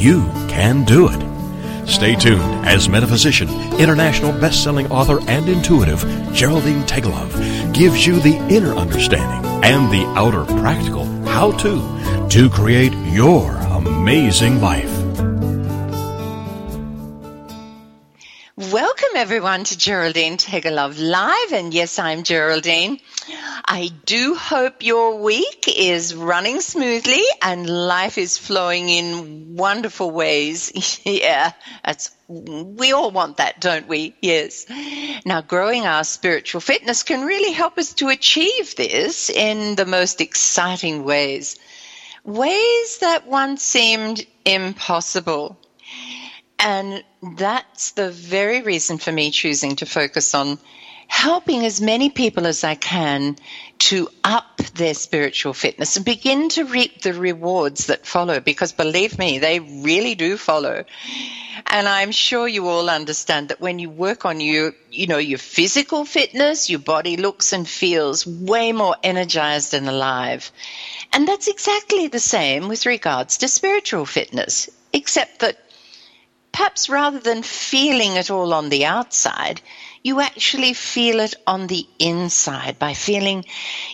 you can do it. Stay tuned as metaphysician, international best-selling author, and intuitive Geraldine Teggelove gives you the inner understanding and the outer practical how-to to create your amazing life. Welcome everyone to Geraldine Teggelove Live, and yes, I'm Geraldine. I do hope your week is running smoothly and life is flowing in wonderful ways. yeah, that's we all want that, don't we? Yes. Now, growing our spiritual fitness can really help us to achieve this in the most exciting ways. Ways that once seemed impossible. And that's the very reason for me choosing to focus on helping as many people as I can to up their spiritual fitness and begin to reap the rewards that follow because believe me, they really do follow. And I'm sure you all understand that when you work on your, you know, your physical fitness, your body looks and feels way more energized and alive. And that's exactly the same with regards to spiritual fitness, except that perhaps rather than feeling it all on the outside, you actually feel it on the inside by feeling,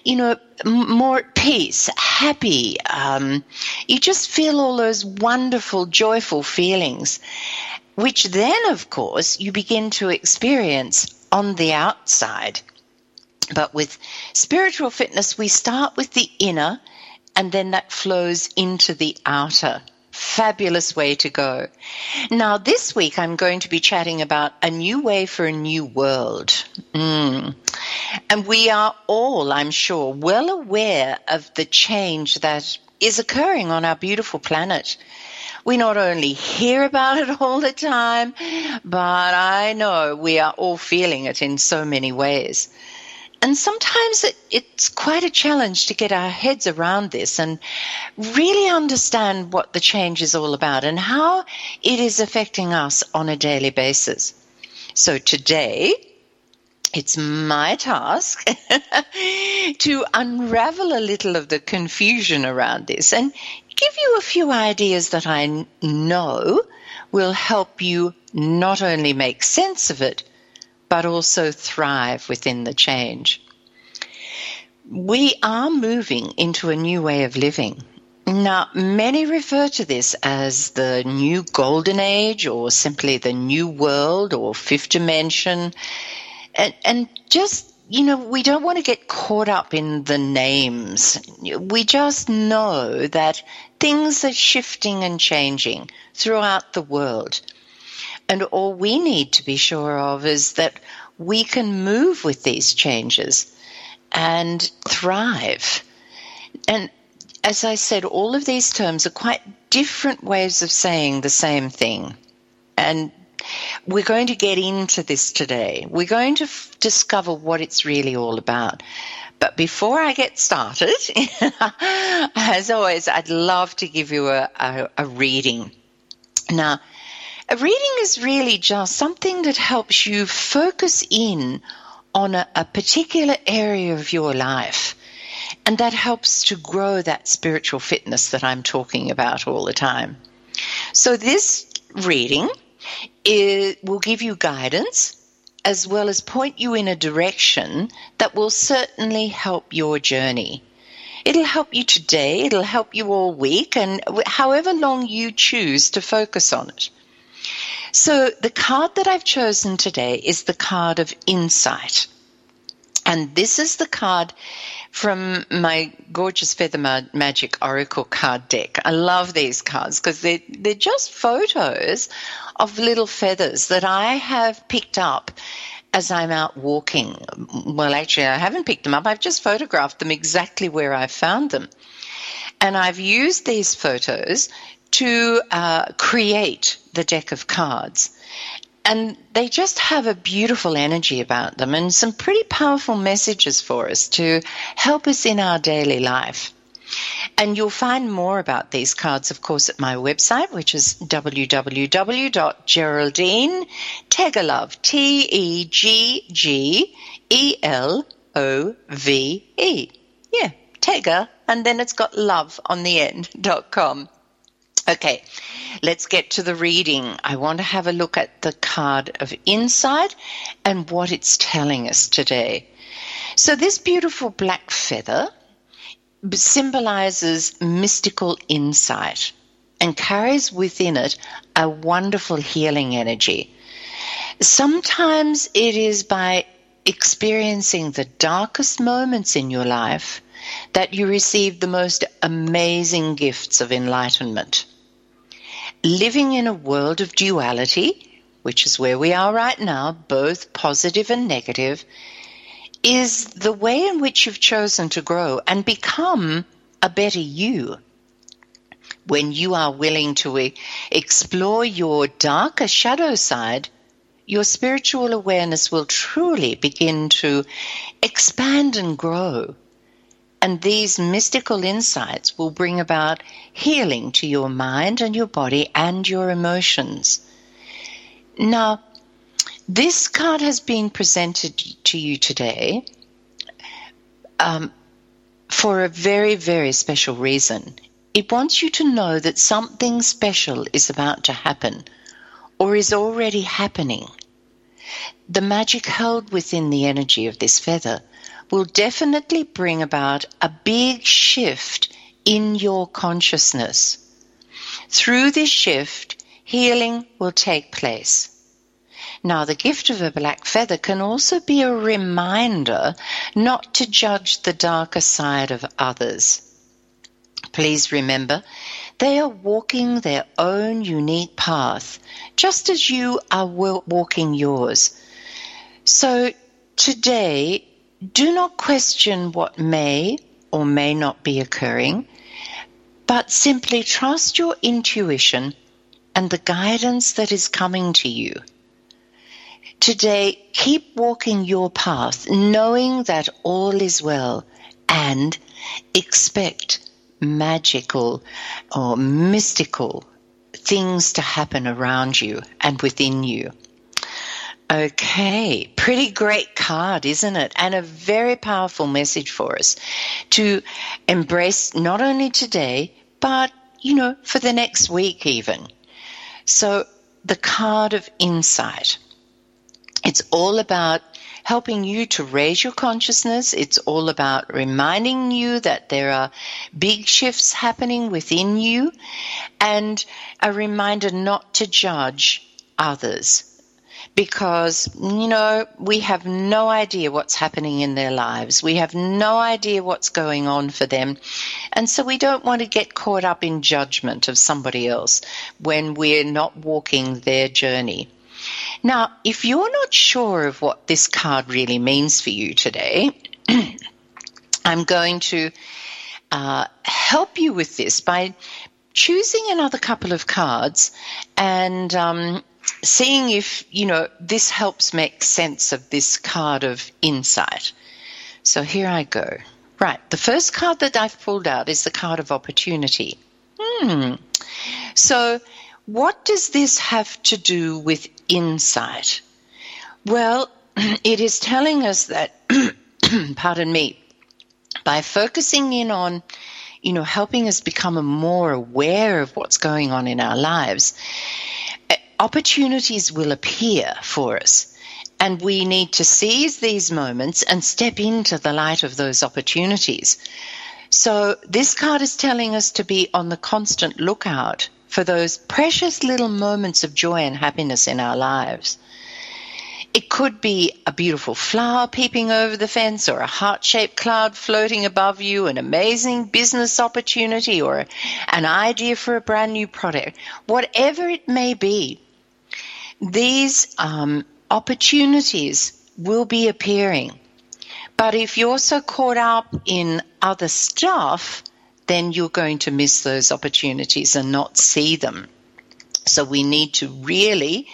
you know, more at peace, happy. Um, you just feel all those wonderful, joyful feelings, which then, of course, you begin to experience on the outside. But with spiritual fitness, we start with the inner and then that flows into the outer fabulous way to go. Now, this week I'm going to be chatting about a new way for a new world. Mm. And we are all, I'm sure, well aware of the change that is occurring on our beautiful planet. We not only hear about it all the time, but I know we are all feeling it in so many ways and sometimes it, it's quite a challenge to get our heads around this and really understand what the change is all about and how it is affecting us on a daily basis. So today, it's my task to unravel a little of the confusion around this and give you a few ideas that I know will help you not only make sense of it, but also thrive within the change. We are moving into a new way of living. Now, many refer to this as the new golden age or simply the new world or fifth dimension. And, and just, you know, we don't want to get caught up in the names. We just know that things are shifting and changing throughout the world. And all we need to be sure of is that we can move with these changes and thrive. And as I said, all of these terms are quite different ways of saying the same thing. And we're going to get into this today. We're going to f- discover what it's really all about. But before I get started, as always, I'd love to give you a, a, a reading. Now, a reading is really just something that helps you focus in on a, a particular area of your life. And that helps to grow that spiritual fitness that I'm talking about all the time. So this reading is, will give you guidance as well as point you in a direction that will certainly help your journey. It'll help you today, it'll help you all week, and however long you choose to focus on it. So the card that I've chosen today is the card of insight. And this is the card from my gorgeous Feather Magic Oracle card deck. I love these cards because they're, they're just photos of little feathers that I have picked up as I'm out walking. Well, actually, I haven't picked them up. I've just photographed them exactly where I found them. And I've used these photos to uh, create the deck of cards. And they just have a beautiful energy about them and some pretty powerful messages for us to help us in our daily life. And you'll find more about these cards, of course, at my website, which is www.teggelove, T-E-G-G-E-L-O-V-E. Yeah, Tegger, and then it's got love on the end, dot com. Okay, let's get to the reading. I want to have a look at the card of insight and what it's telling us today. So, this beautiful black feather symbolizes mystical insight and carries within it a wonderful healing energy. Sometimes it is by experiencing the darkest moments in your life that you receive the most amazing gifts of enlightenment living in a world of duality, which is where we are right now, both positive and negative, is the way in which you've chosen to grow and become a better you. When you are willing to explore your darker shadow side, your spiritual awareness will truly begin to expand and grow. And these mystical insights will bring about healing to your mind and your body and your emotions. Now, this card has been presented to you today um, for a very, very special reason. It wants you to know that something special is about to happen or is already happening. The magic held within the energy of this feather will definitely bring about a big shift in your consciousness. Through this shift, healing will take place. Now, the gift of a black feather can also be a reminder not to judge the darker side of others. Please remember, they are walking their own unique path, just as you are walking yours. So today, do not question what may or may not be occurring, but simply trust your intuition and the guidance that is coming to you. Today, keep walking your path, knowing that all is well, and expect magical or mystical things to happen around you and within you. Okay, pretty great card, isn't it? And a very powerful message for us to embrace not only today, but, you know, for the next week even. So, the card of insight. It's all about helping you to raise your consciousness. It's all about reminding you that there are big shifts happening within you and a reminder not to judge others because, you know, we have no idea what's happening in their lives. We have no idea what's going on for them. And so we don't want to get caught up in judgment of somebody else when we're not walking their journey. Now, if you're not sure of what this card really means for you today, I'm going to uh, help you with this by choosing another couple of cards and um, seeing if, you know, this helps make sense of this card of insight. So here I go. Right, the first card that I've pulled out is the card of opportunity. Hmm. So, what does this have to do with insight? Well, it is telling us that, pardon me, by focusing in on, you know, helping us become more aware of what's going on in our lives, opportunities will appear for us. And we need to seize these moments and step into the light of those opportunities. So this card is telling us to be on the constant lookout for those precious little moments of joy and happiness in our lives. It could be a beautiful flower peeping over the fence or a heart shaped cloud floating above you, an amazing business opportunity or an idea for a brand new product. Whatever it may be, these um, opportunities will be appearing. But if you're so caught up in other stuff, then you're going to miss those opportunities and not see them. So we need to really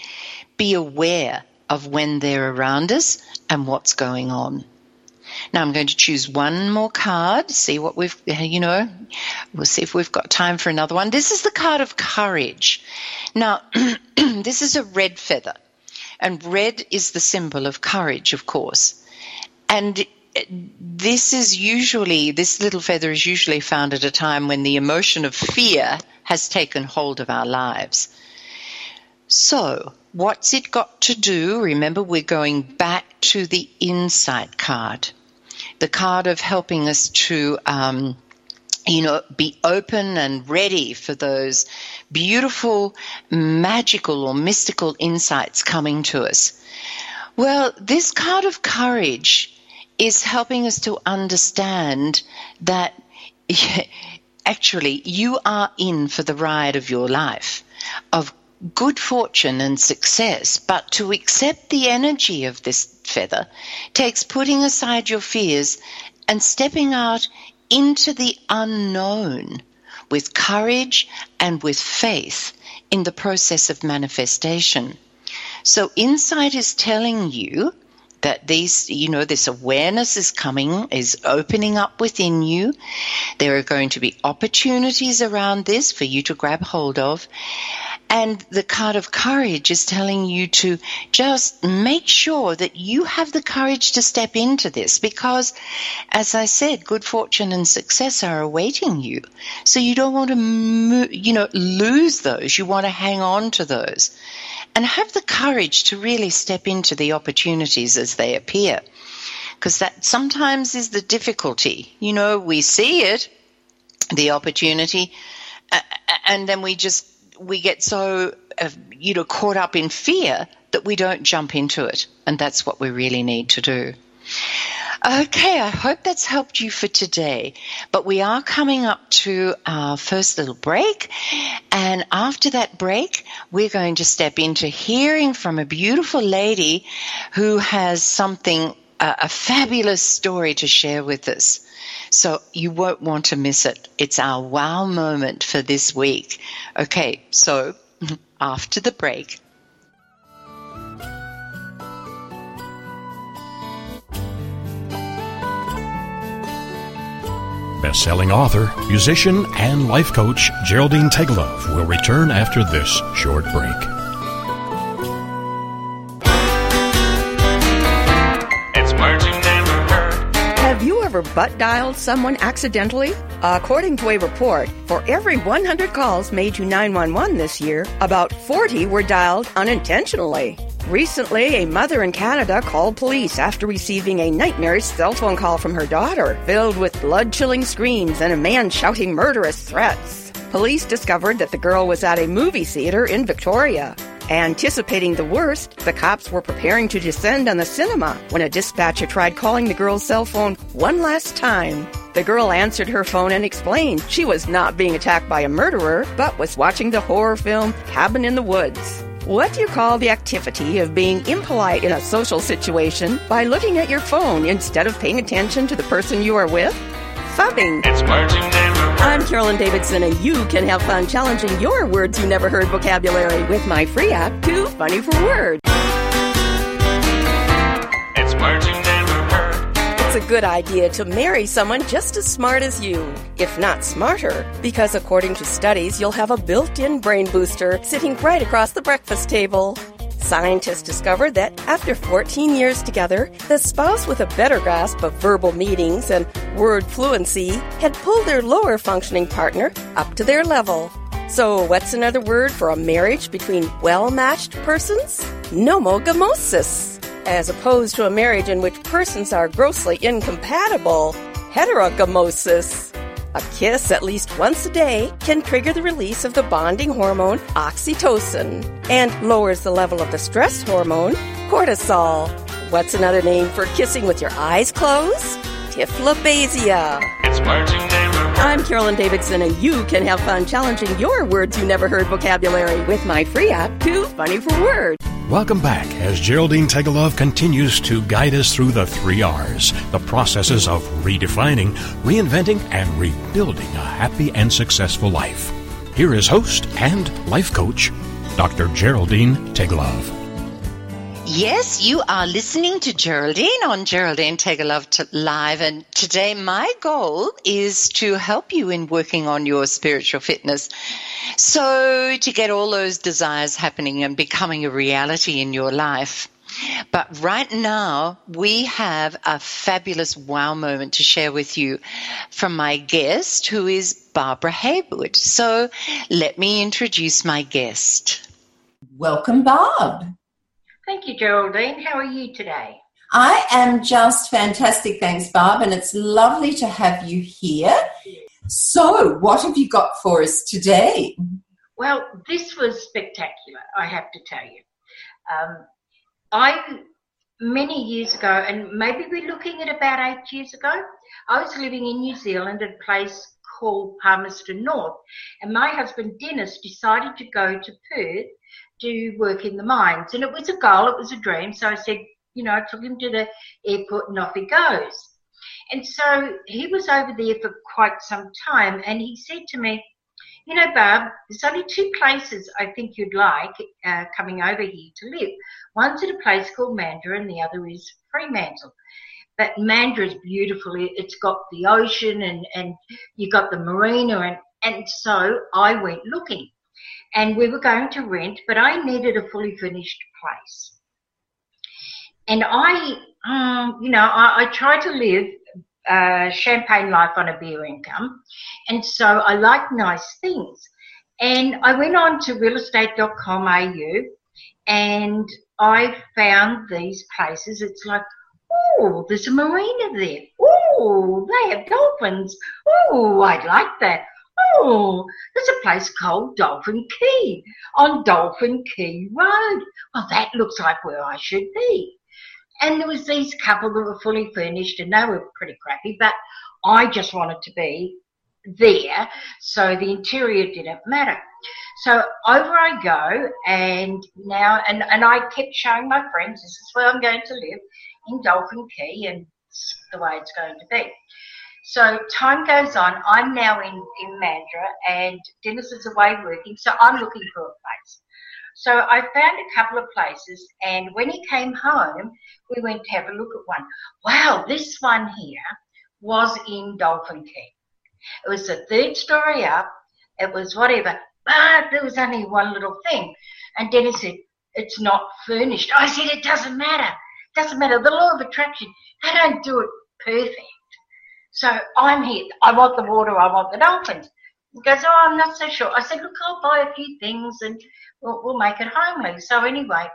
be aware of when they're around us and what's going on. Now I'm going to choose one more card, see what we've, you know, we'll see if we've got time for another one. This is the card of courage. Now, this is a red feather, and red is the symbol of courage, of course. And this is usually, this little feather is usually found at a time when the emotion of fear has taken hold of our lives. So, what's it got to do? Remember, we're going back to the insight card the card of helping us to, um, you know, be open and ready for those beautiful, magical or mystical insights coming to us. Well, this card of courage is helping us to understand that actually you are in for the ride of your life of good fortune and success, but to accept the energy of this feather takes putting aside your fears and stepping out into the unknown with courage and with faith in the process of manifestation. So insight is telling you that these, you know, this awareness is coming, is opening up within you. There are going to be opportunities around this for you to grab hold of. And the card of courage is telling you to just make sure that you have the courage to step into this because, as I said, good fortune and success are awaiting you. So you don't want to, you know, lose those. You want to hang on to those and have the courage to really step into the opportunities as they appear. Because that sometimes is the difficulty. You know, we see it, the opportunity, and then we just we get so uh, you know caught up in fear that we don't jump into it, and that's what we really need to do. Okay, I hope that's helped you for today. But we are coming up to our first little break. And after that break, we're going to step into hearing from a beautiful lady who has something, uh, a fabulous story to share with us. So you won't want to miss it. It's our wow moment for this week. Okay, so after the break, Best-selling author, musician, and life coach Geraldine Teggelove will return after this short break. Butt dialed someone accidentally? According to a report, for every 100 calls made to 911 this year, about 40 were dialed unintentionally. Recently, a mother in Canada called police after receiving a nightmarish cell phone call from her daughter, filled with blood chilling screams and a man shouting murderous threats. Police discovered that the girl was at a movie theater in Victoria. Anticipating the worst, the cops were preparing to descend on the cinema when a dispatcher tried calling the girl's cell phone one last time. The girl answered her phone and explained she was not being attacked by a murderer, but was watching the horror film Cabin in the Woods. What do you call the activity of being impolite in a social situation by looking at your phone instead of paying attention to the person you are with? Phubbing. It's merging I'm Carolyn Davidson, and you can have fun challenging your words you never heard vocabulary with my free app, Too Funny for Words. It's merging It's a good idea to marry someone just as smart as you, if not smarter, because according to studies, you'll have a built in brain booster sitting right across the breakfast table. Scientists discovered that after 14 years together, the spouse with a better grasp of verbal meanings and word fluency had pulled their lower functioning partner up to their level. So, what's another word for a marriage between well matched persons? Nomogamosis. As opposed to a marriage in which persons are grossly incompatible, heterogamosis. A kiss at least once a day can trigger the release of the bonding hormone oxytocin and lowers the level of the stress hormone cortisol. What's another name for kissing with your eyes closed? Typhlobasia. It's merging I'm Carolyn Davidson, and you can have fun challenging your words you never heard vocabulary with my free app, Too Funny for Words. Welcome back as Geraldine Teggelove continues to guide us through the three R's, the processes of redefining, reinventing, and rebuilding a happy and successful life. Here is host and life coach, Dr. Geraldine Teggelove. Yes, you are listening to Geraldine on Geraldine Teggelove to Live. And today my goal is to help you in working on your spiritual fitness. So to get all those desires happening and becoming a reality in your life. But right now, we have a fabulous wow moment to share with you from my guest, who is Barbara Haywood. So let me introduce my guest. Welcome, Barb. Thank you, Geraldine. How are you today? I am just fantastic, thanks, Barb, and it's lovely to have you here. So, what have you got for us today? Well, this was spectacular, I have to tell you. Um, I, many years ago, and maybe we're looking at about eight years ago, I was living in New Zealand at a place called Palmerston North, and my husband Dennis decided to go to Perth do work in the mines. And it was a goal, it was a dream. So I said, you know, I took him to the airport and off he goes. And so he was over there for quite some time and he said to me, you know, Barb, there's only two places I think you'd like uh, coming over here to live. One's at a place called Mandurah and the other is Fremantle. But Mandurah is beautiful. It's got the ocean and, and you got the marina and, and so I went looking and we were going to rent, but I needed a fully furnished place. And I, um, you know, I, I try to live uh, champagne life on a beer income, and so I like nice things. And I went on to realestate.com.au and I found these places. It's like, oh, there's a marina there. Oh, they have dolphins. Oh, I'd like that. Oh, there's a place called Dolphin Quay on Dolphin Quay Road. Well, that looks like where I should be. And there was these couple that were fully furnished and they were pretty crappy, but I just wanted to be there, so the interior didn't matter. So over I go, and now, and, and I kept showing my friends, this is where I'm going to live, in Dolphin Quay, and the way it's going to be. So time goes on. I'm now in, in Mandurah and Dennis is away working, so I'm looking for a place. So I found a couple of places and when he came home, we went to have a look at one. Wow, this one here was in Dolphin Quay. It was the third story up. It was whatever, but there was only one little thing. And Dennis said, it's not furnished. I said, it doesn't matter. It doesn't matter. The law of attraction, I don't do it perfect. So I'm here. I want the water. I want the dolphins. He goes, oh, I'm not so sure. I said, look, I'll buy a few things and we'll, we'll make it homely. So anyway,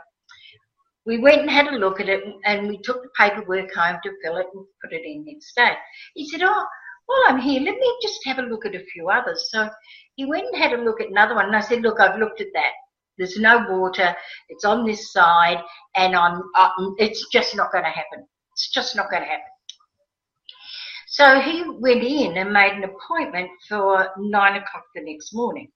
we went and had a look at it and we took the paperwork home to fill it and put it in next day. He said, oh, while I'm here, let me just have a look at a few others. So he went and had a look at another one and I said, look, I've looked at that. There's no water. It's on this side and I'm, uh, it's just not going to happen. It's just not going to happen. So he went in and made an appointment for nine o'clock the next morning.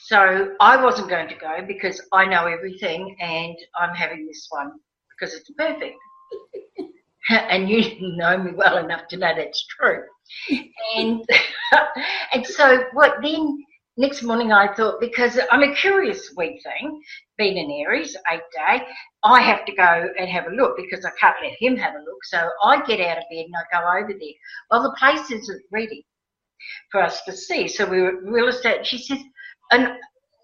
So I wasn't going to go because I know everything and I'm having this one because it's perfect. and you know me well enough to know that's true. And and so what then next morning I thought because I'm a curious week thing, being an Aries, eight day, I have to go and have a look because I can't let him have a look. So I get out of bed and I go over there. Well, the place isn't ready for us to see. So we were real estate. She says, and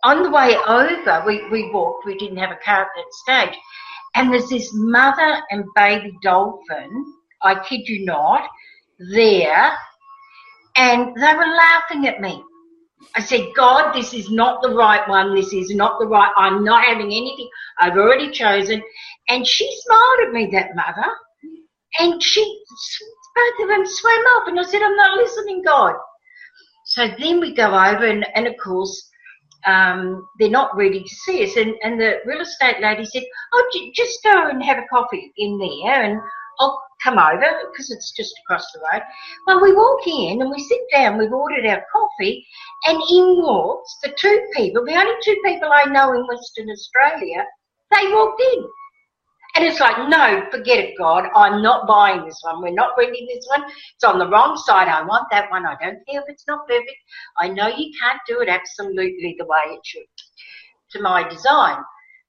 on the way over, we, we walked. We didn't have a car at that stage. And there's this mother and baby dolphin, I kid you not, there. And they were laughing at me. I said, God, this is not the right one. This is not the right. I'm not having anything. I've already chosen. And she smiled at me, that mother, and she, both of them swam off. And I said, I'm not listening, God. So then we go over, and, and of course, um, they're not ready to see us. And, and the real estate lady said, Oh, just go and have a coffee in there, and I'll come over because it's just across the road. Well, we walk in and we sit down, we've ordered our coffee, and in walks the two people, the only two people I know in Western Australia They walked in. And it's like, no, forget it, God. I'm not buying this one. We're not renting this one. It's on the wrong side. I want that one. I don't care if it's not perfect. I know you can't do it absolutely the way it should to my design.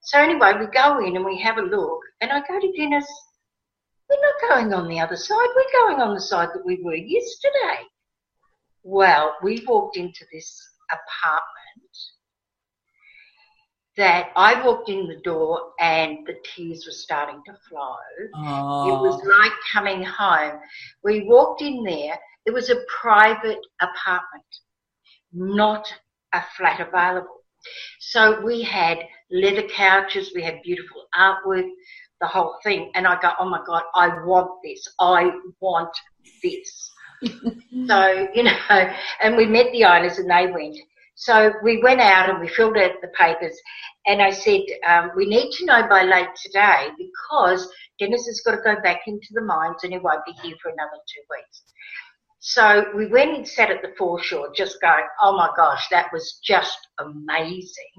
So anyway, we go in and we have a look. And I go to Dennis, we're not going on the other side. We're going on the side that we were yesterday. Well, we walked into this apartment that I walked in the door and the tears were starting to flow. Oh. It was like coming home. We walked in there. It was a private apartment, not a flat available. So we had leather couches, we had beautiful artwork, the whole thing. And I go, oh my God, I want this. I want this. so, you know, and we met the owners and they went. So we went out and we filled out the papers and I said, um, we need to know by late today because Dennis has got to go back into the mines and he won't be here for another two weeks. So we went and sat at the foreshore just going, oh my gosh, that was just amazing.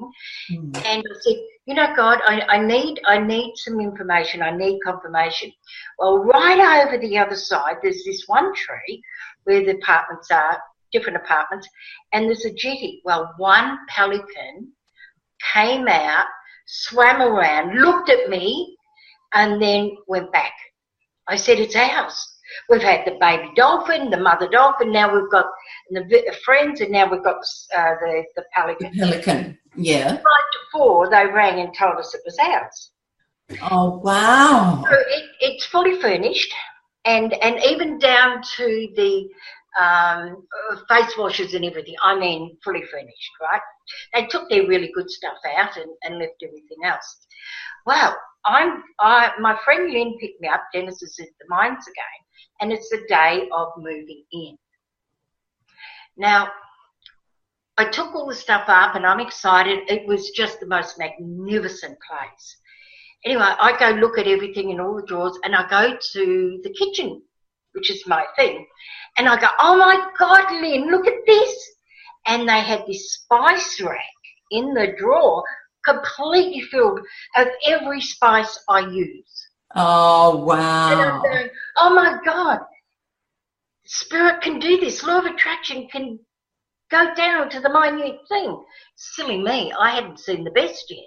Mm. And I said, you know, God, I, I need, I need some information. I need confirmation. Well, right over the other side, there's this one tree where the apartments are, different apartments, and there's a jetty. Well, one pelican came out, swam around, looked at me, and then went back. I said, it's ours. We've had the baby dolphin, the mother dolphin, now we've got the friends, and now we've got uh, the, the pelican. Pelican. Yeah. Right before they rang and told us it was ours. Oh, wow. So it, it's fully furnished, and and even down to the um, face washes and everything. I mean, fully furnished, right? They took their really good stuff out and, and left everything else. Well, I'm I my friend Lynn picked me up. Dennis is at the mines again, and it's the day of moving in. Now, I took all the stuff up, and I'm excited. It was just the most magnificent place anyway, I go look at everything in all the drawers and I go to the kitchen, which is my thing. And I go, oh my God, Lynn, look at this. And they had this spice rack in the drawer completely filled of every spice I use. Oh, And wow. I'm going, oh my God, spirit can do this. Law of attraction can go down to the minute thing. Silly me, I hadn't seen the best yet.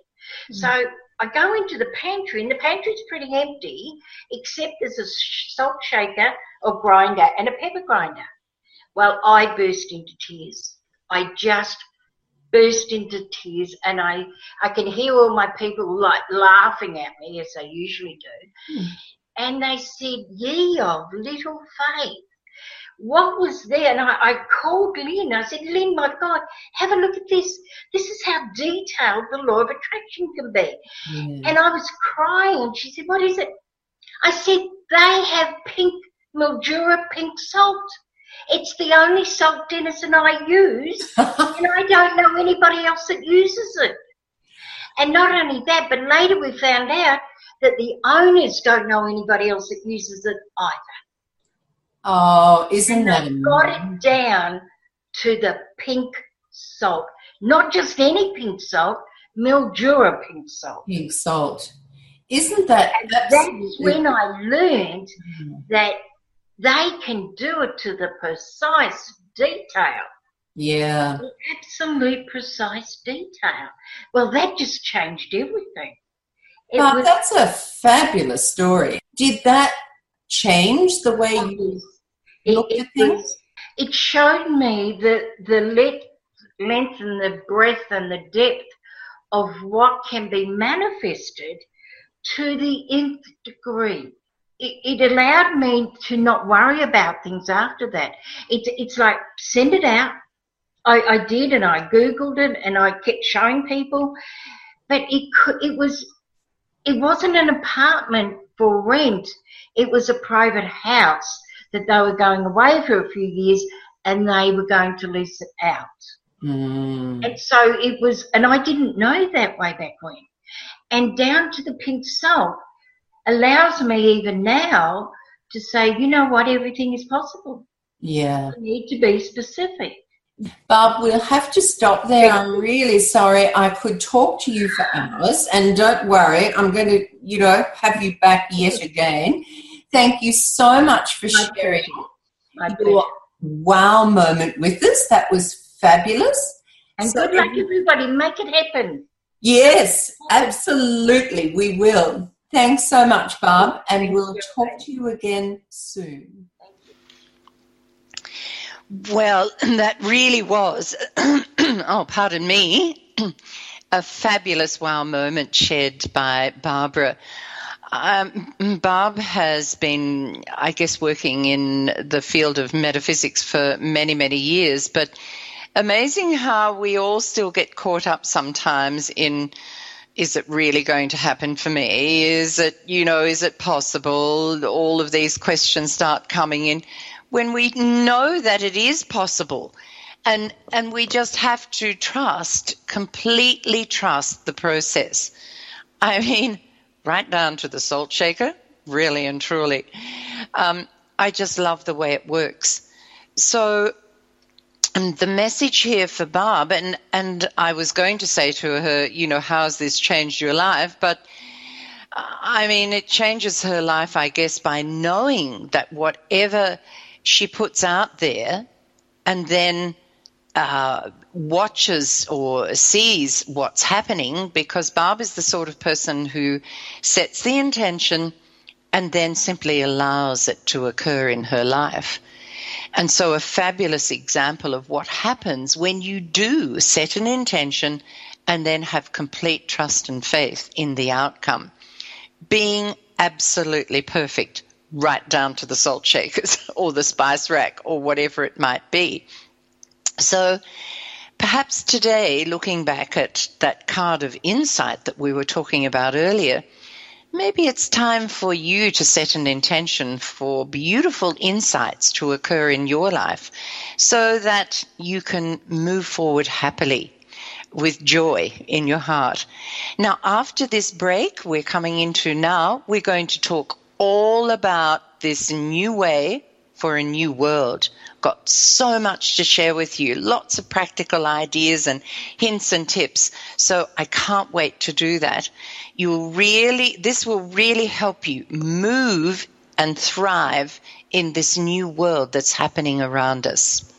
Hmm. So I go into the pantry, and the pantry's pretty empty, except there's a salt shaker or grinder and a pepper grinder. Well, I burst into tears. I just burst into tears, and I I can hear all my people like laughing at me as they usually do, hmm. and they said, "Ye of little faith." What was there? And I, I called Lynn. I said, Lynn, my God, have a look at this. This is how detailed the law of attraction can be. And I was crying. And She said, What is it? I said, They have pink Mildura pink salt. It's the only salt Dennis and I use, and I don't know anybody else that uses it. And not only that, but later we found out that the owners don't know anybody else that uses it either. oh, isn't that got it down to the pink salt. Not just any pink salt, Mildura pink salt. Pink salt. Isn't that That's when I learned Mhm. that they can do it to the precise detail, Yeah. the absolute precise detail. Well, that just changed everything. It was, that's a fabulous story. Did that change the way oh, you it, looked it at things? it showed me the, the length, length and the breadth and the depth of what can be manifested to the nth degree. It, it allowed me to not worry about things after that. It's it's like send it out. I, I did, and I googled it, and I kept showing people, but it could, it was it wasn't an apartment for rent. It was a private house that they were going away for a few years, and they were going to lease it out. Mm. And so it was, and I didn't know that way back when. And down to the pink salt allows me even now to say, you know what, everything is possible. Yeah. You need to be specific. Bob, we'll have to stop there. I'm really sorry. I could talk to you for hours, and don't worry, I'm going to, you know, have you back yet again. Thank you so much for sharing your wow moment with us. That was fabulous. And so, good luck, everybody. Make it happen. Yes, absolutely. We will. Thanks so much, Barb, and we'll talk to you again soon. Well, that really was, oh, pardon me, a fabulous wow moment shared by Barbara. Um, Barb has been, I guess, working in the field of metaphysics for many, many years, but amazing how we all still get caught up sometimes in is it really going to happen for me? Is it, you know, is it possible? All of these questions start coming in when we know that it is possible. And, and we just have to trust, completely trust the process. I mean, right down to the salt shaker, really and truly. Um, I just love the way it works. So, and the message here for Barb, and, and I was going to say to her, you know, how's this changed your life? But I mean, it changes her life, I guess, by knowing that whatever she puts out there and then uh, watches or sees what's happening because Barb is the sort of person who sets the intention and then simply allows it to occur in her life. And so, a fabulous example of what happens when you do set an intention and then have complete trust and faith in the outcome. Being absolutely perfect right down to the salt shakers or the spice rack or whatever it might be. So perhaps today, looking back at that card of insight that we were talking about earlier, maybe it's time for you to set an intention for beautiful insights to occur in your life so that you can move forward happily with joy in your heart. Now, after this break we're coming into now, we're going to talk all about this new way for a new world. Got so much to share with you, lots of practical ideas and hints and tips. So I can't wait to do that. You'll really, this will really help you move and thrive in this new world that's happening around us.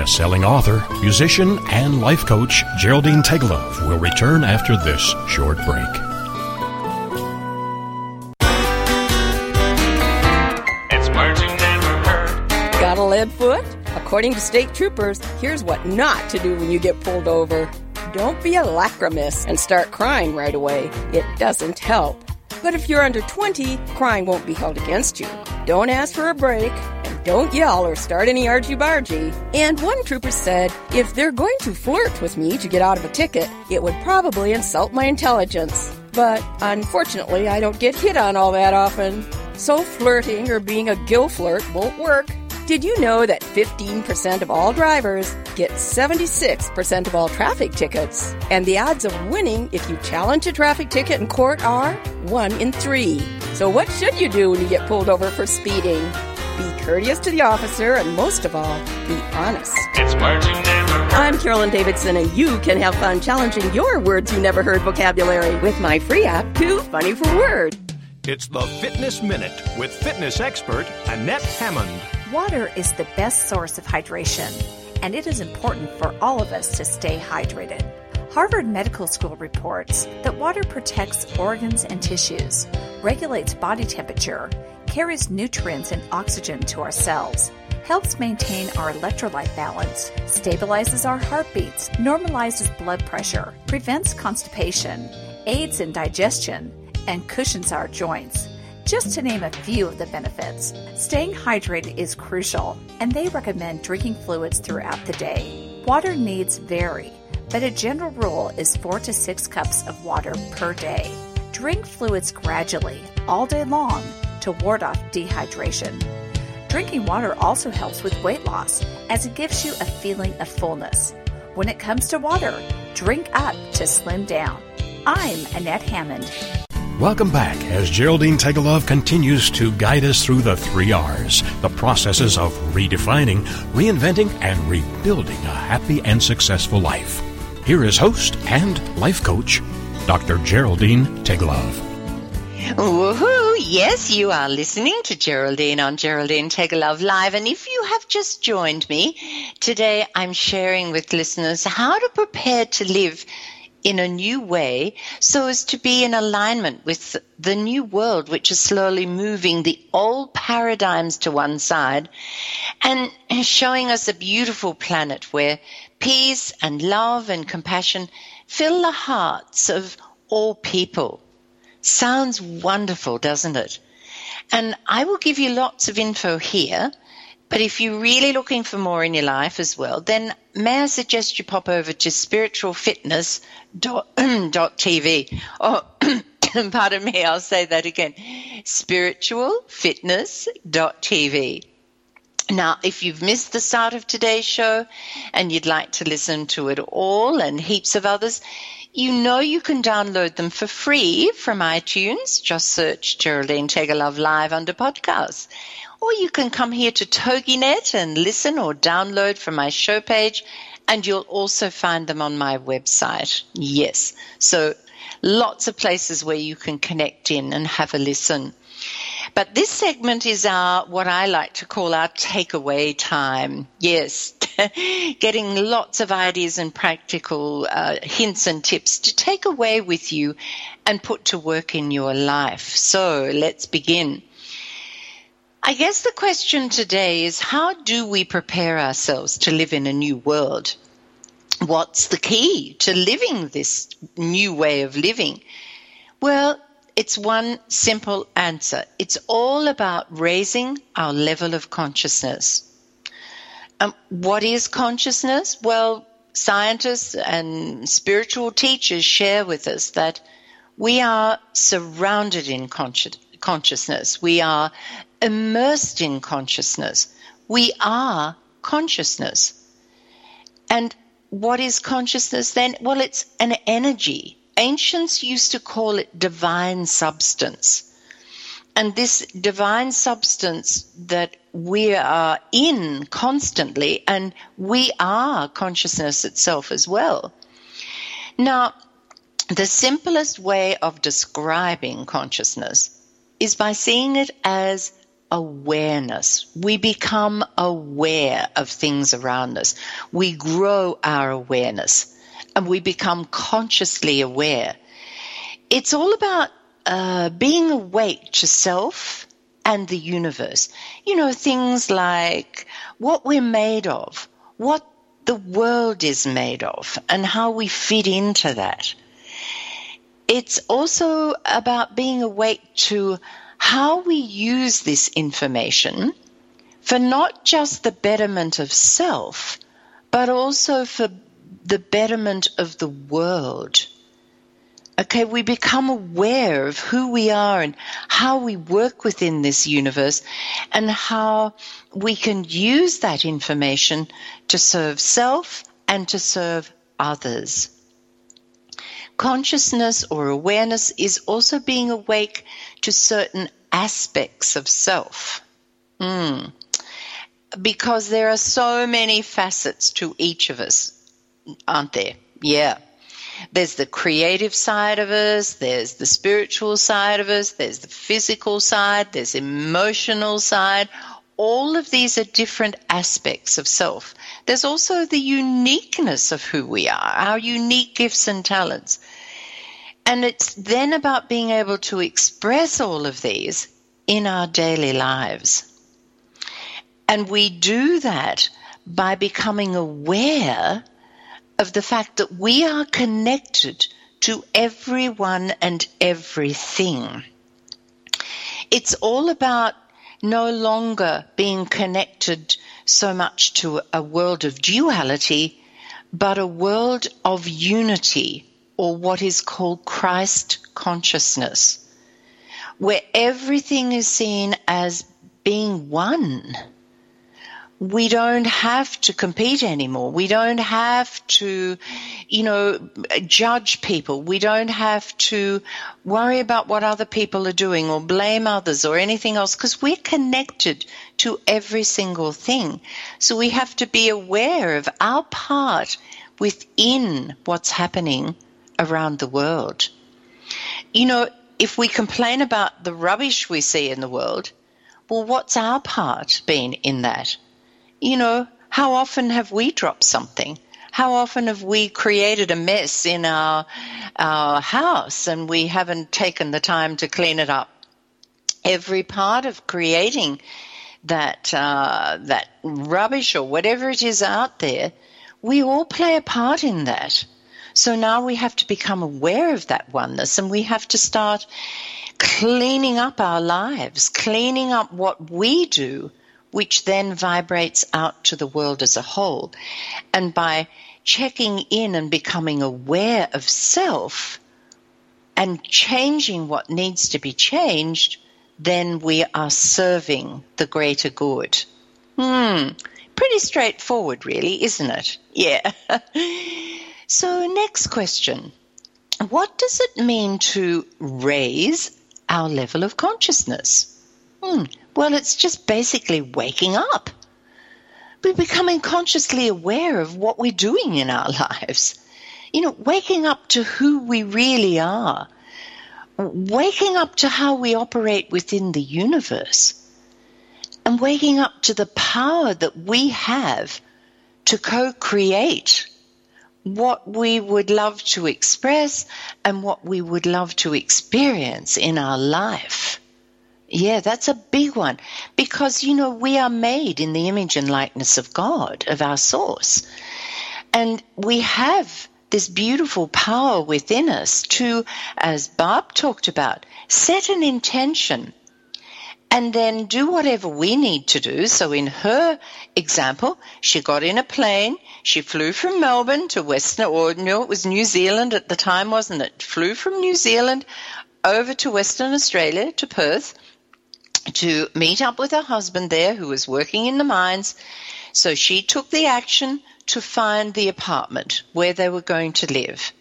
Best-selling author, musician, and life coach Geraldine Teggelove will return after this short break. It's words you never heard. Got a lead foot? According to state troopers, here's what not to do when you get pulled over. Don't be a lachrymous and start crying right away. It doesn't help. But if you're under 20, crying won't be held against you. Don't ask for a break don't yell or start any argy bargy. And one trooper said, if they're going to flirt with me to get out of a ticket, it would probably insult my intelligence. But unfortunately, I don't get hit on all that often. So flirting or being a gill flirt won't work. Did you know that 15% of all drivers get 76% of all traffic tickets? And the odds of winning if you challenge a traffic ticket in court are 1 in 3. So what should you do when you get pulled over for speeding? Be courteous to the officer, and most of all, be honest. It's words you never heard. I'm Carolyn Davidson, and you can have fun challenging your words you never heard vocabulary with my free app, Too Funny for Word. It's the Fitness Minute with fitness expert Annette Hammond. Water is the best source of hydration, and it is important for all of us to stay hydrated. Harvard Medical School reports that water protects organs and tissues, regulates body temperature, carries nutrients and oxygen to our cells, helps maintain our electrolyte balance, stabilizes our heartbeats, normalizes blood pressure, prevents constipation, aids in digestion, and cushions our joints. Just to name a few of the benefits, staying hydrated is crucial, and they recommend drinking fluids throughout the day. Water needs vary, but a general rule is 4 to 6 cups of water per day. Drink fluids gradually, all day long, to ward off dehydration. Drinking water also helps with weight loss as it gives you a feeling of fullness. When it comes to water, drink up to slim down. I'm Annette Hammond. Welcome back as Geraldine Teggelove continues to guide us through the three R's, the processes of redefining, reinventing, and rebuilding a happy and successful life. Here is host and life coach, Dr. Geraldine Teggelove. Woohoo! Yes, you are listening to Geraldine on Geraldine Teggelove Live. And if you have just joined me, today I'm sharing with listeners how to prepare to live in a new way so as to be in alignment with the new world, which is slowly moving the old paradigms to one side and showing us a beautiful planet where peace and love and compassion fill the hearts of all people. Sounds wonderful, doesn't it? And I will give you lots of info here. But if you're really looking for more in your life as well, then may I suggest you pop over to spiritualfitness.tv. Oh, pardon me, I'll say that again. Spiritualfitness.tv. Now, if you've missed the start of today's show and you'd like to listen to it all and heaps of others, you know you can download them for free from iTunes. Just search Geraldine Teggelove Live under podcasts. Or you can come here to TogiNet and listen or download from my show page, and you'll also find them on my website. Yes. So lots of places where you can connect in and have a listen. But this segment is our, what I like to call our takeaway time. Yes, getting lots of ideas and practical uh, hints and tips to take away with you and put to work in your life. So let's begin. I guess the question today is how do we prepare ourselves to live in a new world? What's the key to living this new way of living? Well, it's one simple answer. It's all about raising our level of consciousness. Um, what is consciousness? Well, scientists and spiritual teachers share with us that we are surrounded in consci- consciousness. We are immersed in consciousness. We are consciousness. And what is consciousness then? Well, it's an energy. Ancients used to call it divine substance. And this divine substance that we are in constantly, and we are consciousness itself as well. Now, the simplest way of describing consciousness is by seeing it as awareness. We become aware of things around us. We grow our awareness and we become consciously aware. It's all about uh, being awake to self and the universe. You know, things like what we're made of, what the world is made of, and how we fit into that. It's also about being awake to how we use this information for not just the betterment of self, but also for the betterment of the world. Okay, we become aware of who we are and how we work within this universe and how we can use that information to serve self and to serve others. Consciousness or awareness is also being awake to certain aspects of self. Mm. Because there are so many facets to each of us, aren't there? Yeah. There's the creative side of us, there's the spiritual side of us, there's the physical side, there's emotional side. All of these are different aspects of self. There's also the uniqueness of who we are, our unique gifts and talents. And it's then about being able to express all of these in our daily lives. And we do that by becoming aware of the fact that we are connected to everyone and everything. It's all about no longer being connected so much to a world of duality, but a world of unity or what is called Christ consciousness, where everything is seen as being one, we don't have to compete anymore. We don't have to, you know, judge people. We don't have to worry about what other people are doing or blame others or anything else because we're connected to every single thing. So we have to be aware of our part within what's happening around the world. You know, if we complain about the rubbish we see in the world, well, what's our part been in that? You know, how often have we dropped something? How often have we created a mess in our, our house and we haven't taken the time to clean it up? Every part of creating that, uh, that rubbish or whatever it is out there, we all play a part in that. So now we have to become aware of that oneness and we have to start cleaning up our lives, cleaning up what we do, which then vibrates out to the world as a whole. And by checking in and becoming aware of self and changing what needs to be changed, then we are serving the greater good. Hmm. Pretty straightforward, really, isn't it? Yeah. so, next question. What does it mean to raise our level of consciousness? Hmm. Well, it's just basically waking up. We're becoming consciously aware of what we're doing in our lives. You know, waking up to who we really are. Waking up to how we operate within the universe. And waking up to the power that we have to co-create what we would love to express and what we would love to experience in our life. Yeah, that's a big one because, you know, we are made in the image and likeness of God, of our source. And we have this beautiful power within us to, as Barb talked about, set an intention and then do whatever we need to do. So in her example, she got in a plane, she flew from Melbourne to Western, or no, it was New Zealand at the time, wasn't it? Flew from New Zealand over to Western Australia, to Perth, to meet up with her husband there who was working in the mines. So she took the action to find the apartment where they were going to live.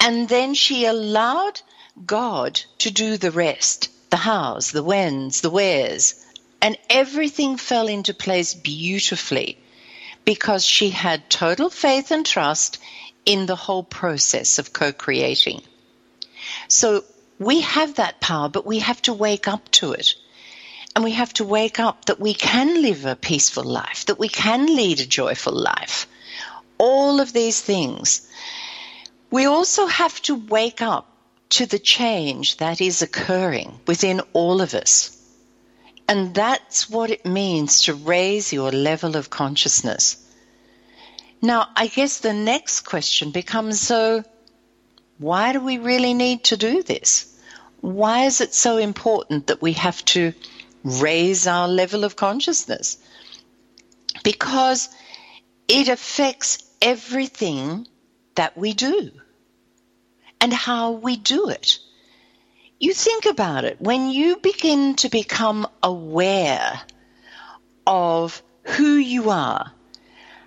And then she allowed God to do the rest the hows, the whens, the wheres. And everything fell into place beautifully because she had total faith and trust in the whole process of co creating. So we have that power, but we have to wake up to it. And we have to wake up that we can live a peaceful life, that we can lead a joyful life. All of these things. We also have to wake up to the change that is occurring within all of us. And that's what it means to raise your level of consciousness. Now, I guess the next question becomes so, why do we really need to do this? Why is it so important that we have to raise our level of consciousness? Because it affects everything that we do and how we do it. You think about it, when you begin to become aware of who you are,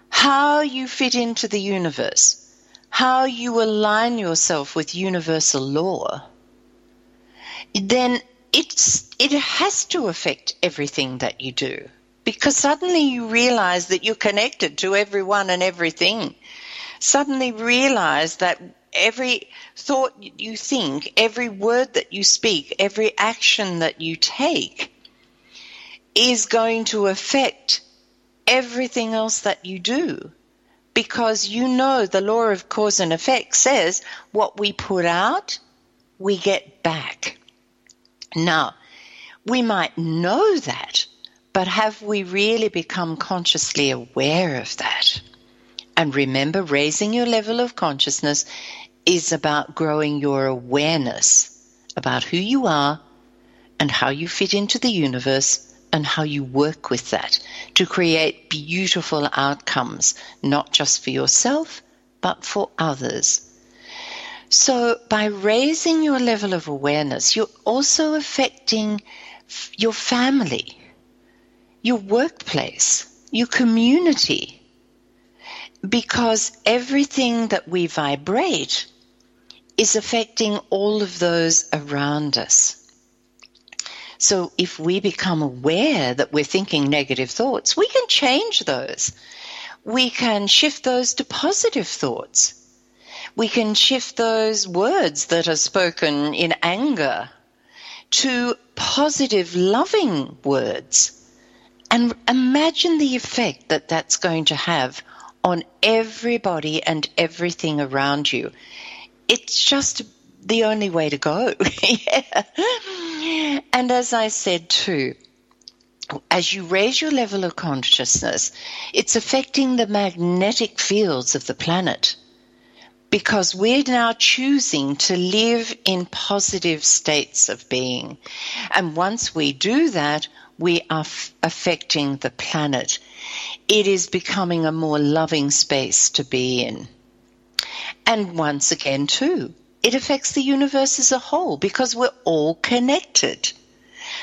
how you fit into the universe, how you align yourself with universal law, then it's, it has to affect everything that you do. Because suddenly you realize that you're connected to everyone and everything. Suddenly realize that every thought you think, every word that you speak, every action that you take is going to affect everything else that you do. Because you know the law of cause and effect says what we put out, we get back. Now, we might know that, but have we really become consciously aware of that? And remember, raising your level of consciousness is about growing your awareness about who you are and how you fit into the universe and how you work with that to create beautiful outcomes, not just for yourself, but for others. So by raising your level of awareness, you're also affecting your family, your workplace, your community, because everything that we vibrate is affecting all of those around us. So if we become aware that we're thinking negative thoughts, we can change those. We can shift those to positive thoughts. We can shift those words that are spoken in anger to positive, loving words. And imagine the effect that that's going to have on everybody and everything around you. It's just the only way to go. yeah. And as I said too, as you raise your level of consciousness, it's affecting the magnetic fields of the planet because we're now choosing to live in positive states of being. And once we do that, we are f- affecting the planet. It is becoming a more loving space to be in. And once again, too, it affects the universe as a whole because we're all connected.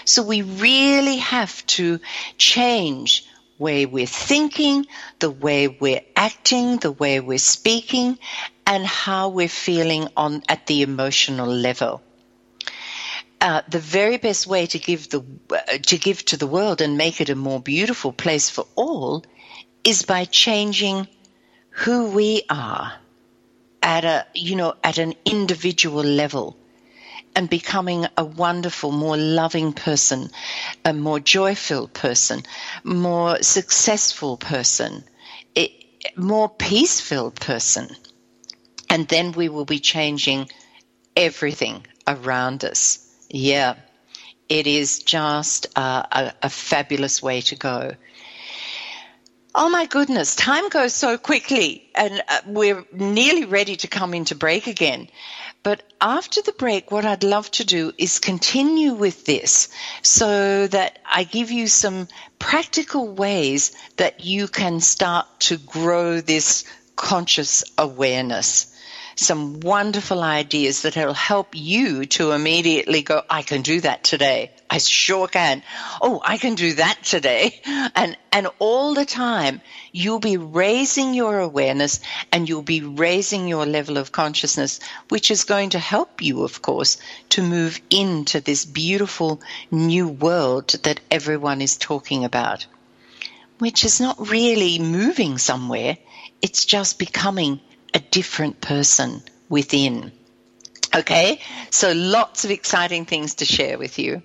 So we really have to change the way we're thinking, the way we're acting, the way we're speaking, and how we're feeling on at the emotional level. Uh, the very best way to give the uh, to give to the world and make it a more beautiful place for all is by changing who we are at a you know at an individual level and becoming a wonderful, more loving person, a more joy-filled person, more successful person, a more peace-filled person. And then we will be changing everything around us. Yeah, it is just a, a, a fabulous way to go. Oh my goodness, time goes so quickly, and uh, we're nearly ready to come into break again. But after the break, what I'd love to do is continue with this so that I give you some practical ways that you can start to grow this conscious awareness some wonderful ideas that will help you to immediately go, I can do that today. I sure can. Oh, I can do that today. And, and all the time you'll be raising your awareness and you'll be raising your level of consciousness, which is going to help you, of course, to move into this beautiful new world that everyone is talking about, which is not really moving somewhere. It's just becoming a different person within. Okay, so lots of exciting things to share with you.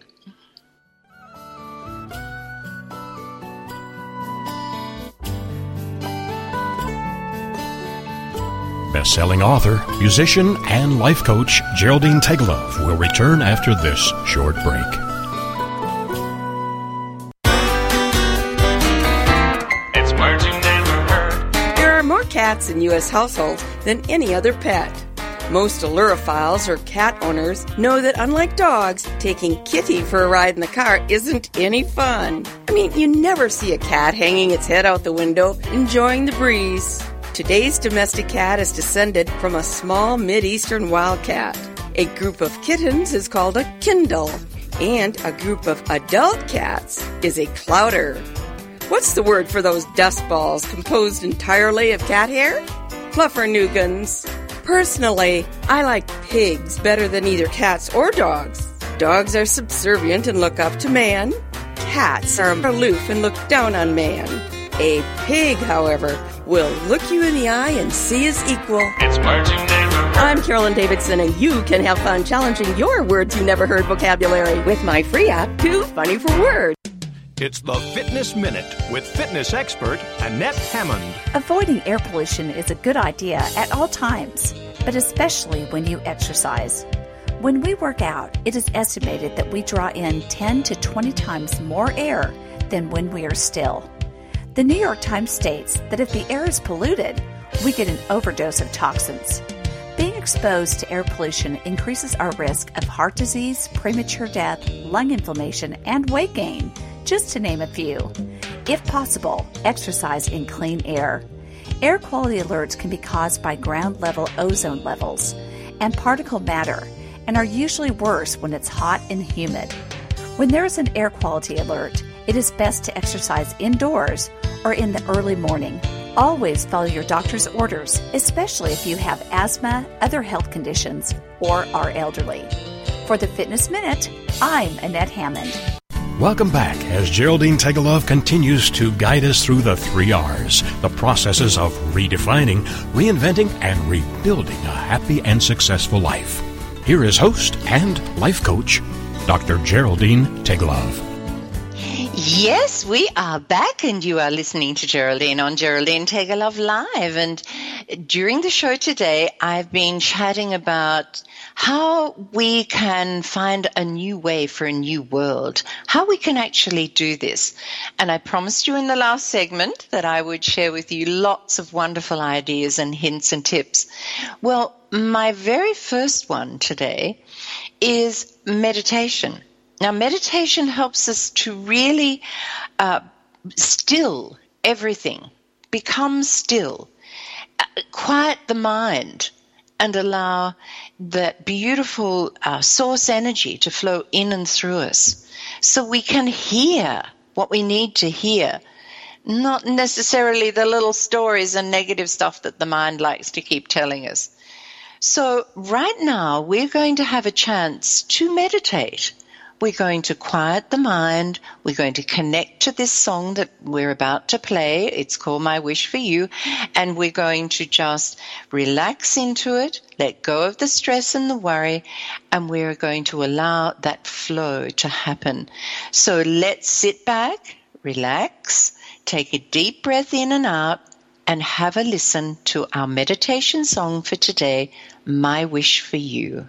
Best-selling author, musician, and life coach Geraldine Teggelove will return after this short break. Cats in U.S. households than any other pet. Most Ailurophiles or cat owners know that unlike dogs, taking Kitty for a ride in the car isn't any fun. I mean, you never see a cat hanging its head out the window, enjoying the breeze. Today's domestic cat is descended from a small Mid-Eastern wildcat. A group of kittens is called a Kindle, and a group of adult cats is a clouder. What's the word for those dust balls composed entirely of cat hair? Fluffernuggins. Personally, I like pigs better than either cats or dogs. Dogs are subservient and look up to man. Cats are aloof and look down on man. A pig, however, will look you in the eye and see as equal. It's never heard. I'm Carolyn Davidson, and you can have fun challenging your words you never heard vocabulary with my free app, Too Funny for Words. It's the Fitness Minute with fitness expert Annette Hammond. Avoiding air pollution is a good idea at all times, but especially when you exercise. When we work out, it is estimated that we draw in 10 to 20 times more air than when we are still. The New York Times states that if the air is polluted, we get an overdose of toxins. Being exposed to air pollution increases our risk of heart disease, premature death, lung inflammation, and weight gain, just to name a few. If possible, exercise in clean air. Air quality alerts can be caused by ground level ozone levels and particle matter and are usually worse when it's hot and humid. When there is an air quality alert, It is best to exercise indoors or in the early morning. Always follow your doctor's orders, especially if you have asthma, other health conditions, or are elderly. For the Fitness Minute, I'm Annette Hammond. Welcome back as Geraldine Teggelove continues to guide us through the three R's, the processes of redefining, reinventing, and rebuilding a happy and successful life. Here is host and life coach, Dr. Geraldine Teggelove. Yes, we are back, and you are listening to Geraldine on Geraldine Teggelove Live. And during the show today, I've been chatting about how we can find a new way for a new world, how we can actually do this. And I promised you in the last segment that I would share with you lots of wonderful ideas and hints and tips. Well, my very first one today is meditation. Now, meditation helps us to really uh, still everything, become still, uh, quiet the mind, and allow that beautiful uh, source energy to flow in and through us so we can hear what we need to hear. Not necessarily the little stories and negative stuff that the mind likes to keep telling us. So, right now, we're going to have a chance to meditate. We're going to quiet the mind. We're going to connect to this song that we're about to play. It's called My Wish for You. And we're going to just relax into it, let go of the stress and the worry, and we're going to allow that flow to happen. So let's sit back, relax, take a deep breath in and out, and have a listen to our meditation song for today, My Wish for You.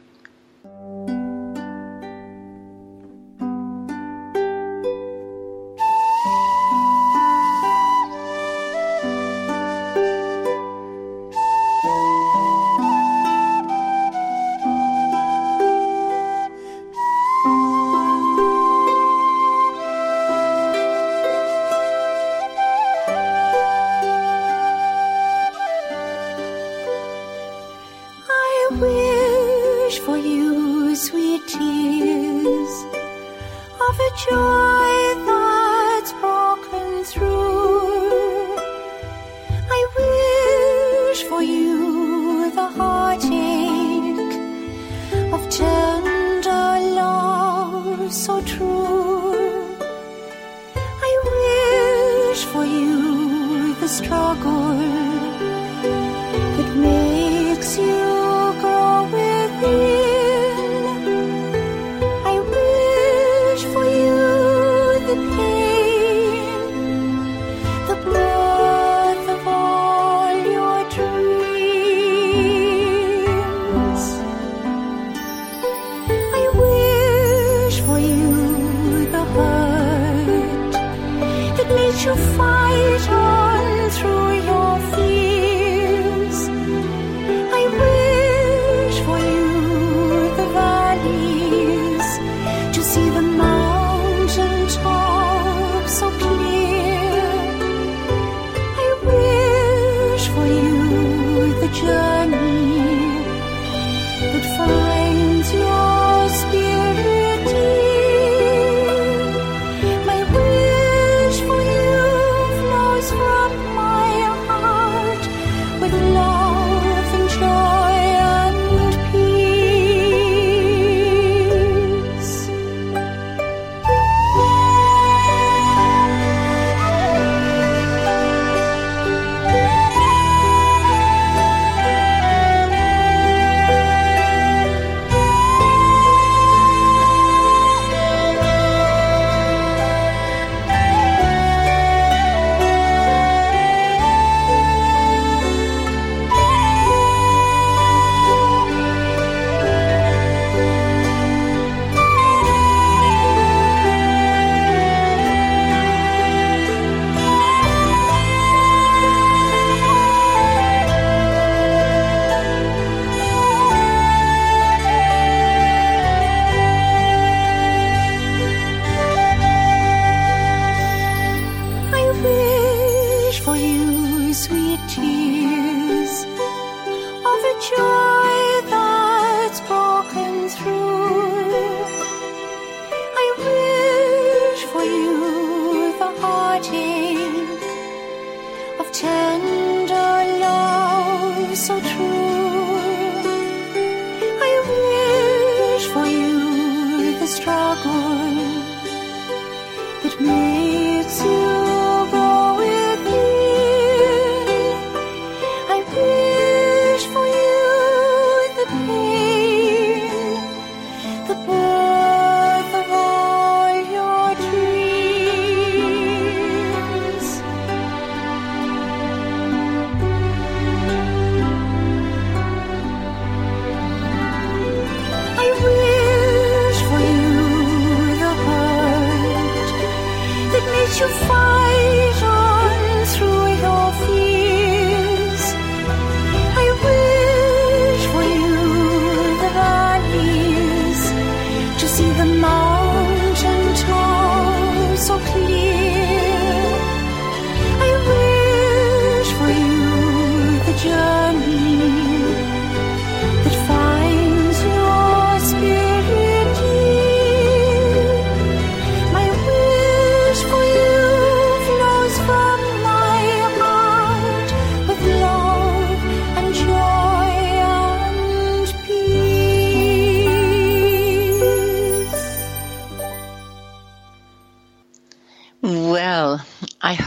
The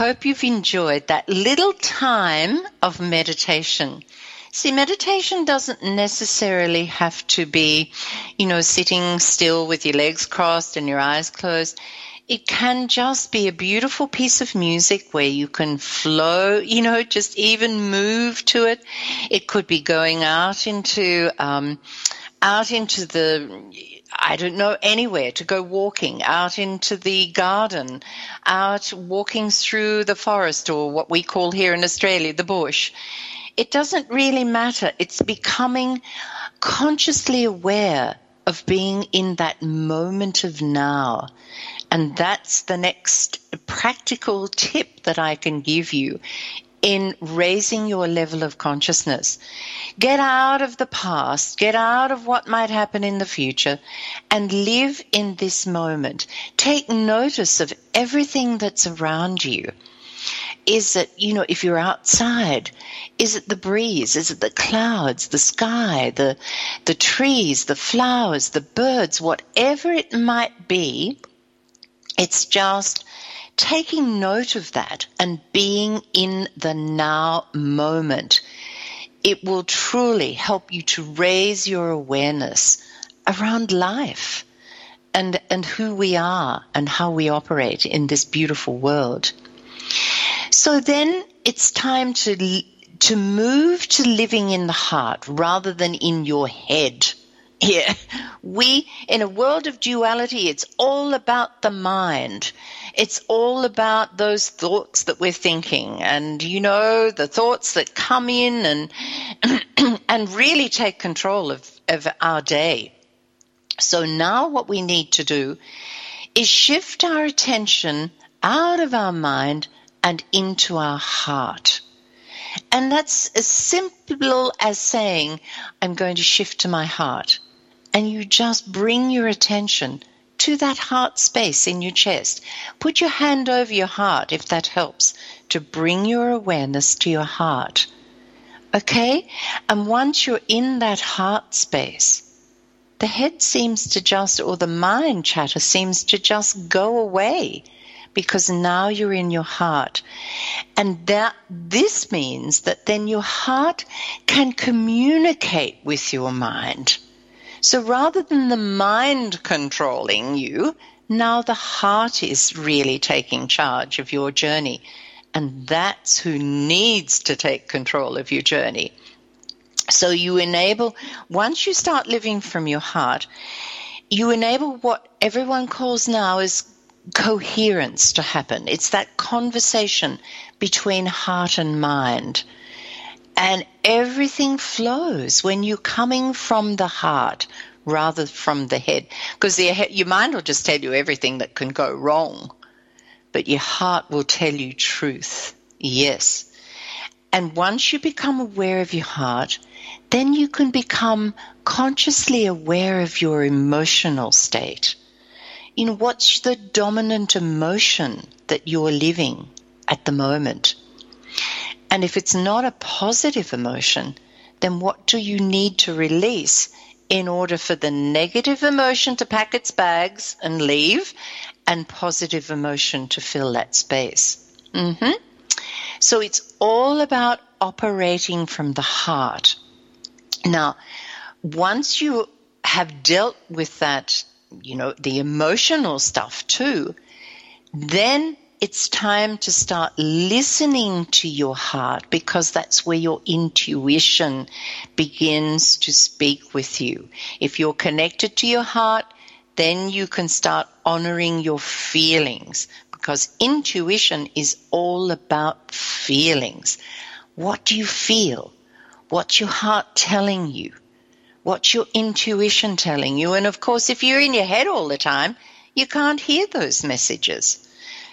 hope you've enjoyed that little time of meditation. See, meditation doesn't necessarily have to be, you know, sitting still with your legs crossed and your eyes closed. It can just be a beautiful piece of music where you can flow, you know, just even move to it. It could be going out into, um, out into the, I don't know, anywhere to go walking, out into the garden, out walking through the forest or what we call here in Australia, the bush. It doesn't really matter. It's becoming consciously aware of being in that moment of now. And that's the next practical tip that I can give you in raising your level of consciousness. Get out of the past, get out of what might happen in the future, and live in this moment. Take notice of everything that's around you. Is it, you know, if you're outside, is it the breeze? Is it the clouds, the sky, the, the trees, the flowers, the birds, whatever it might be? It's just taking note of that and being in the now moment. It will truly help you to raise your awareness around life and, and who we are and how we operate in this beautiful world. So then it's time to to move to living in the heart rather than in your head. Yeah, we in a world of duality, it's all about the mind. It's all about those thoughts that we're thinking, and you know the thoughts that come in and and really take control of of our day. So now what we need to do is shift our attention out of our mind and into our heart. And that's as simple as saying, I'm going to shift to my heart. And you just bring your attention to that heart space in your chest. Put your hand over your heart if that helps to bring your awareness to your heart. Okay? And once you're in that heart space, the head seems to just, or the mind chatter seems to just go away because now you're in your heart. And that this means that then your heart can communicate with your mind. So rather than the mind controlling you, now the heart is really taking charge of your journey. And that's who needs to take control of your journey. So you enable, once you start living from your heart, you enable what everyone calls now is coherence to happen. It's that conversation between heart and mind. And everything flows when you're coming from the heart rather from the head. Because your mind will just tell you everything that can go wrong, but your heart will tell you truth. Yes. And once you become aware of your heart, then you can become consciously aware of your emotional state. in what's the dominant emotion that you're living at the moment? And if it's not a positive emotion, then what do you need to release in order for the negative emotion to pack its bags and leave and positive emotion to fill that space? hmm So it's all about operating from the heart. Now, once you have dealt with that, you know, the emotional stuff too, then it's time to start listening to your heart because that's where your intuition begins to speak with you. If you're connected to your heart, then you can start honoring your feelings because intuition is all about feelings. What do you feel? What's your heart telling you? What's your intuition telling you? And of course, if you're in your head all the time, you can't hear those messages.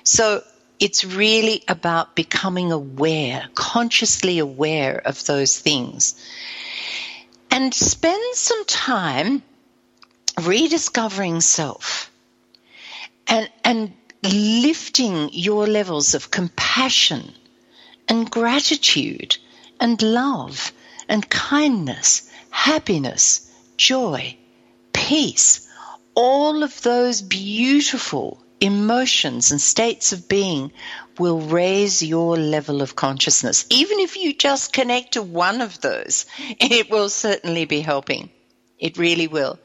So it's really about becoming aware, consciously aware of those things. And spend some time rediscovering self and, and lifting your levels of compassion and gratitude and love and kindness, happiness, joy, peace, all of those beautiful emotions and states of being will raise your level of consciousness. Even if you just connect to one of those, it will certainly be helping. It really will.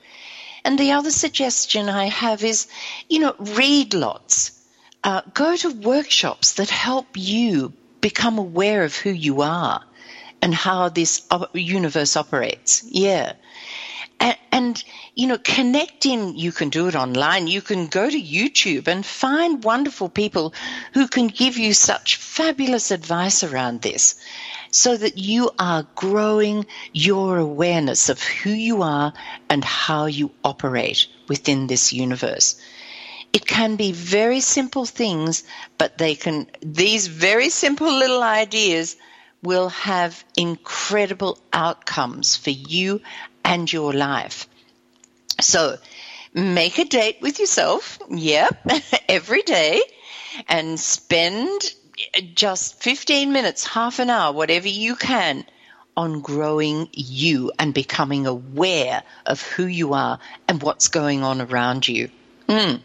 And the other suggestion I have is, you know, read lots. Uh, go to workshops that help you become aware of who you are and how this universe operates. Yeah. And, you know, connecting, you can do it online. You can go to YouTube and find wonderful people who can give you such fabulous advice around this so that you are growing your awareness of who you are and how you operate within this universe. It can be very simple things, but they can, these very simple little ideas will have incredible outcomes for you and your life. So make a date with yourself, yep, every day, and spend just 15 minutes, half an hour, whatever you can on growing you and becoming aware of who you are and what's going on around you. Mm.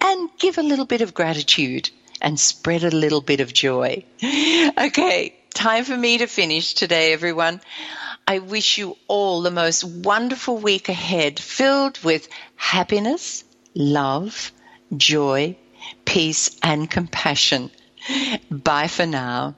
And give a little bit of gratitude and spread a little bit of joy. Okay, time for me to finish today, everyone. I wish you all the most wonderful week ahead, filled with happiness, love, joy, peace, and compassion. Bye for now.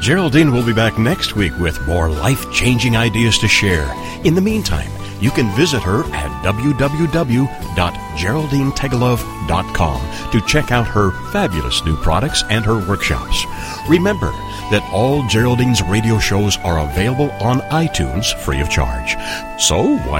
Geraldine will be back next week with more life changing ideas to share. In the meantime, you can visit her at www.geraldineteggelove.com to check out her fabulous new products and her workshops. Remember that all Geraldine's radio shows are available on iTunes free of charge. So why